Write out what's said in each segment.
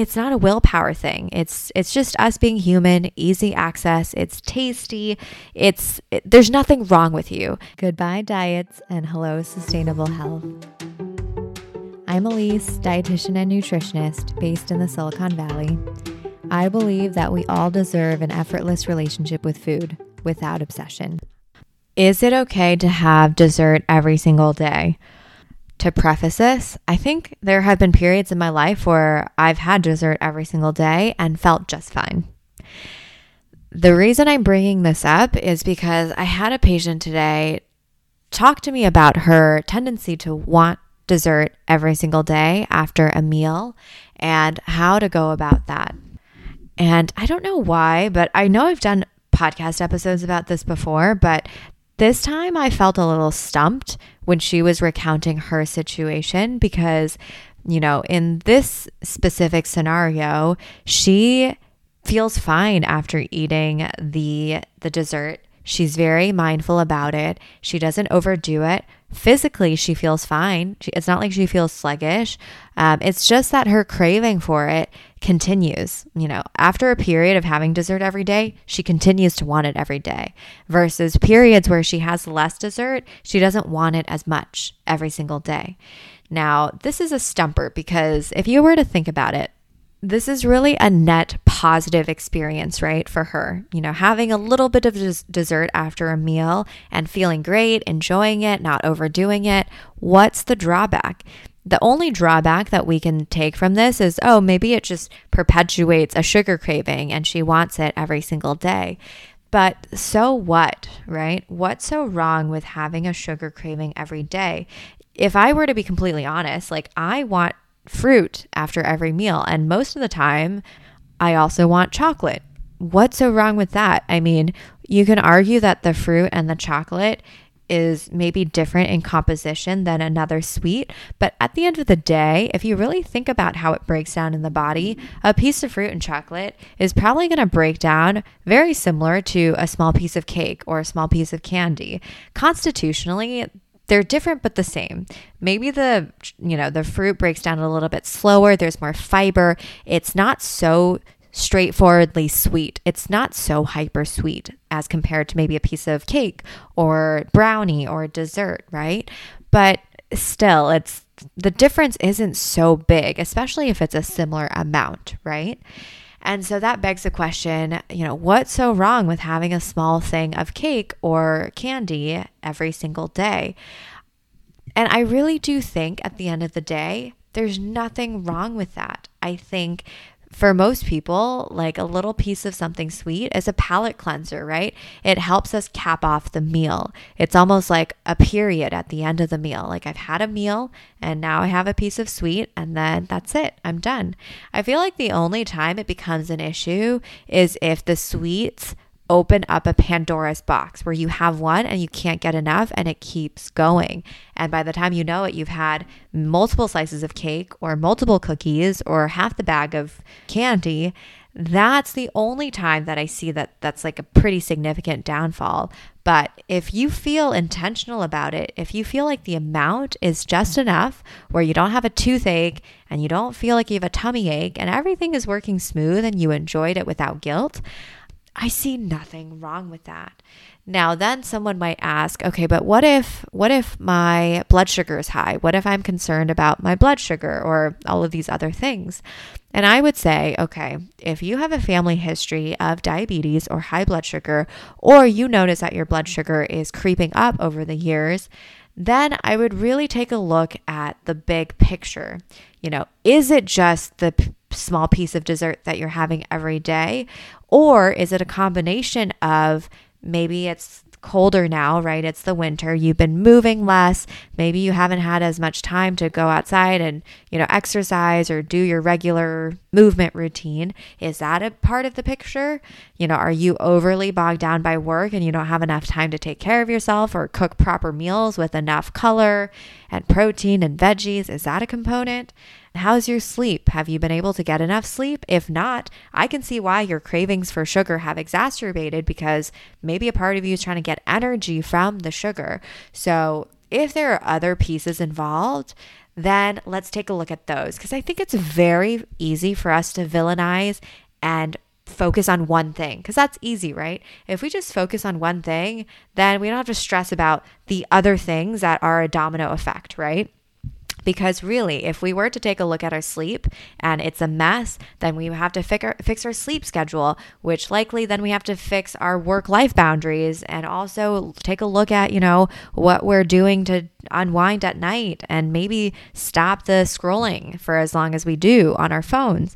it's not a willpower thing. It's it's just us being human, easy access. It's tasty. It's it, there's nothing wrong with you. Goodbye diets and hello sustainable health. I'm Elise, dietitian and nutritionist based in the Silicon Valley. I believe that we all deserve an effortless relationship with food without obsession. Is it okay to have dessert every single day? To preface this, I think there have been periods in my life where I've had dessert every single day and felt just fine. The reason I'm bringing this up is because I had a patient today talk to me about her tendency to want dessert every single day after a meal and how to go about that. And I don't know why, but I know I've done podcast episodes about this before, but this time I felt a little stumped when she was recounting her situation because, you know, in this specific scenario, she feels fine after eating the the dessert. She's very mindful about it. She doesn't overdo it physically she feels fine. She, it's not like she feels sluggish. Um, it's just that her craving for it continues. You know, after a period of having dessert every day, she continues to want it every day. Versus periods where she has less dessert, she doesn't want it as much every single day. Now, this is a stumper because if you were to think about it, this is really a net positive experience, right, for her. You know, having a little bit of des- dessert after a meal and feeling great, enjoying it, not overdoing it. What's the drawback? The only drawback that we can take from this is oh, maybe it just perpetuates a sugar craving and she wants it every single day. But so what, right? What's so wrong with having a sugar craving every day? If I were to be completely honest, like I want fruit after every meal. And most of the time, I also want chocolate. What's so wrong with that? I mean, you can argue that the fruit and the chocolate is maybe different in composition than another sweet. But at the end of the day, if you really think about how it breaks down in the body, a piece of fruit and chocolate is probably going to break down very similar to a small piece of cake or a small piece of candy. Constitutionally, they're different but the same. Maybe the you know, the fruit breaks down a little bit slower, there's more fiber. It's not so straightforwardly sweet. It's not so hyper sweet as compared to maybe a piece of cake or brownie or dessert, right? But still, it's the difference isn't so big, especially if it's a similar amount, right? And so that begs the question, you know, what's so wrong with having a small thing of cake or candy every single day? And I really do think at the end of the day, there's nothing wrong with that. I think for most people, like a little piece of something sweet is a palate cleanser, right? It helps us cap off the meal. It's almost like a period at the end of the meal. Like I've had a meal and now I have a piece of sweet and then that's it. I'm done. I feel like the only time it becomes an issue is if the sweets open up a Pandora's box where you have one and you can't get enough and it keeps going. And by the time you know it, you've had multiple slices of cake or multiple cookies or half the bag of candy. That's the only time that I see that that's like a pretty significant downfall. But if you feel intentional about it, if you feel like the amount is just enough where you don't have a toothache and you don't feel like you have a tummy ache and everything is working smooth and you enjoyed it without guilt, I see nothing wrong with that. Now then someone might ask, okay, but what if what if my blood sugar is high? What if I'm concerned about my blood sugar or all of these other things? And I would say, okay, if you have a family history of diabetes or high blood sugar or you notice that your blood sugar is creeping up over the years, then I would really take a look at the big picture. You know, is it just the p- small piece of dessert that you're having every day? Or is it a combination of maybe it's colder now, right? It's the winter. You've been moving less. Maybe you haven't had as much time to go outside and, you know, exercise or do your regular movement routine. Is that a part of the picture? You know, are you overly bogged down by work and you don't have enough time to take care of yourself or cook proper meals with enough color and protein and veggies? Is that a component? How's your sleep? Have you been able to get enough sleep? If not, I can see why your cravings for sugar have exacerbated because maybe a part of you is trying to get energy from the sugar. So, if there are other pieces involved, then let's take a look at those because I think it's very easy for us to villainize and focus on one thing because that's easy, right? If we just focus on one thing, then we don't have to stress about the other things that are a domino effect, right? Because really, if we were to take a look at our sleep and it's a mess, then we have to fix our, fix our sleep schedule, which likely then we have to fix our work life boundaries and also take a look at, you know, what we're doing to unwind at night and maybe stop the scrolling for as long as we do on our phones.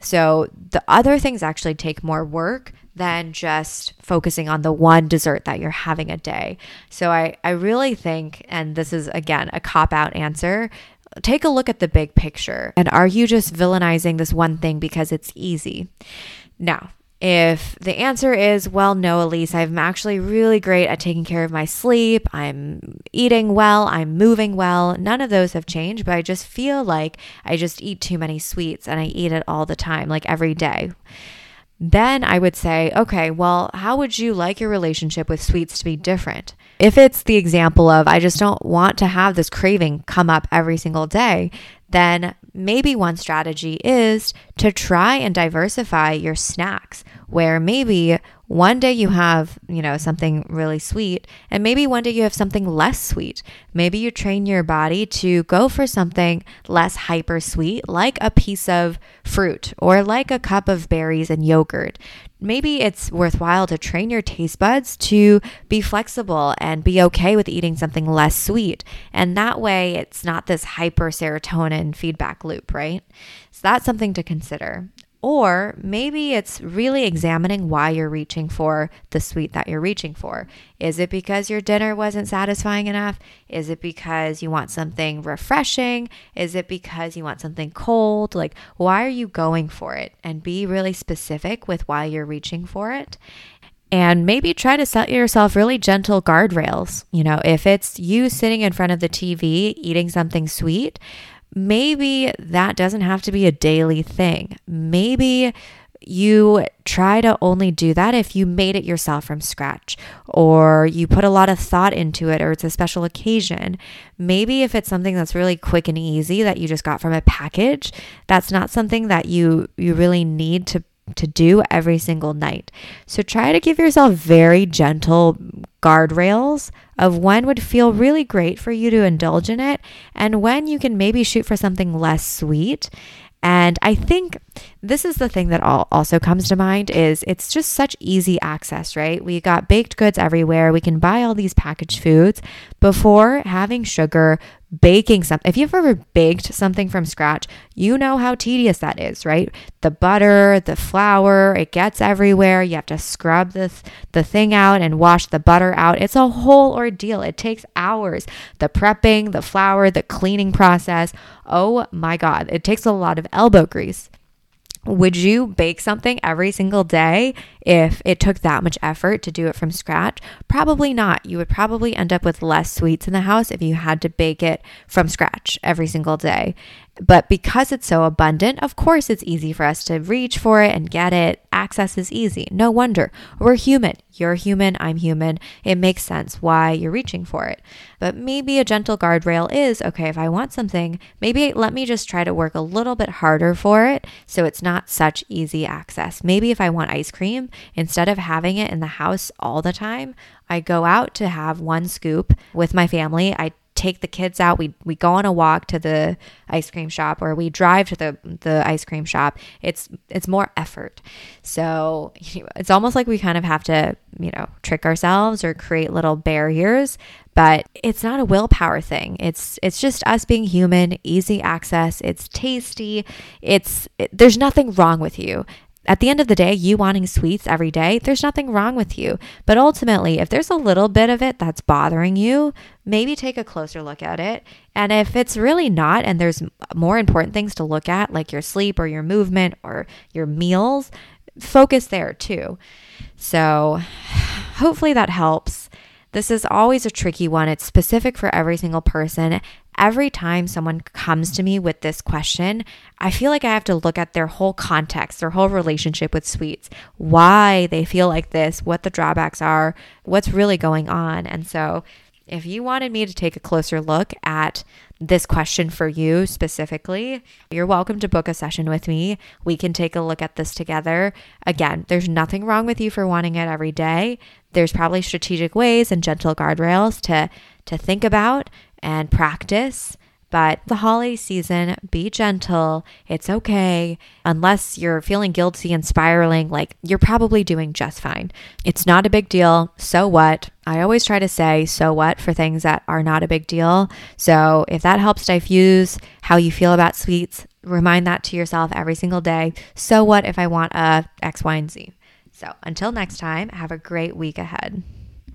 So the other things actually take more work than just focusing on the one dessert that you're having a day. So I, I really think, and this is again a cop out answer, take a look at the big picture. And are you just villainizing this one thing because it's easy? Now, if the answer is, well, no, Elise, I'm actually really great at taking care of my sleep, I'm eating well, I'm moving well, none of those have changed, but I just feel like I just eat too many sweets and I eat it all the time, like every day then I would say, okay, well, how would you like your relationship with sweets to be different? If it's the example of, I just don't want to have this craving come up every single day, then maybe one strategy is to try and diversify your snacks, where maybe one day you have, you know, something really sweet, and maybe one day you have something less sweet. Maybe you train your body to go for something less hyper sweet, like a piece of fruit or like a cup of berries and yogurt. Maybe it's worthwhile to train your taste buds to be flexible and be okay with eating something less sweet. And that way, it's not this hyper serotonin feedback loop, right? So that's something to consider. Or maybe it's really examining why you're reaching for the sweet that you're reaching for. Is it because your dinner wasn't satisfying enough? Is it because you want something refreshing? Is it because you want something cold? Like, why are you going for it? And be really specific with why you're reaching for it and maybe try to set yourself really gentle guardrails. You know, if it's you sitting in front of the TV eating something sweet, maybe that doesn't have to be a daily thing. Maybe you try to only do that if you made it yourself from scratch or you put a lot of thought into it or it's a special occasion. Maybe if it's something that's really quick and easy that you just got from a package, that's not something that you you really need to to do every single night. So try to give yourself very gentle guardrails of when would feel really great for you to indulge in it and when you can maybe shoot for something less sweet and I think this is the thing that also comes to mind is it's just such easy access, right? We got baked goods everywhere. We can buy all these packaged foods before having sugar, baking something. If you've ever baked something from scratch, you know how tedious that is, right? The butter, the flour, it gets everywhere. You have to scrub this the thing out and wash the butter out. It's a whole ordeal. It takes hours. The prepping, the flour, the cleaning process. Oh my god, it takes a lot of elbow grease. Would you bake something every single day if it took that much effort to do it from scratch? Probably not. You would probably end up with less sweets in the house if you had to bake it from scratch every single day. But because it's so abundant, of course, it's easy for us to reach for it and get it. Access is easy. No wonder. We're human. You're human. I'm human. It makes sense why you're reaching for it. But maybe a gentle guardrail is okay, if I want something, maybe let me just try to work a little bit harder for it so it's not such easy access. Maybe if I want ice cream, instead of having it in the house all the time, I go out to have one scoop with my family. I take the kids out. We we go on a walk to the ice cream shop or we drive to the the ice cream shop. It's it's more effort. So it's almost like we kind of have to, you know, trick ourselves or create little barriers, but it's not a willpower thing. It's it's just us being human, easy access, it's tasty. It's it, there's nothing wrong with you. At the end of the day, you wanting sweets every day, there's nothing wrong with you. But ultimately, if there's a little bit of it that's bothering you, maybe take a closer look at it. And if it's really not, and there's more important things to look at, like your sleep or your movement or your meals, focus there too. So hopefully that helps. This is always a tricky one. It's specific for every single person every time someone comes to me with this question, I feel like I have to look at their whole context, their whole relationship with sweets, why they feel like this, what the drawbacks are, what's really going on. And so if you wanted me to take a closer look at this question for you specifically, you're welcome to book a session with me. We can take a look at this together. Again, there's nothing wrong with you for wanting it every day. There's probably strategic ways and gentle guardrails to to think about and practice. But the holiday season, be gentle. It's okay. Unless you're feeling guilty and spiraling, like you're probably doing just fine. It's not a big deal. So what? I always try to say, so what, for things that are not a big deal. So if that helps diffuse how you feel about sweets, remind that to yourself every single day. So what if I want a X, Y, and Z? So until next time, have a great week ahead.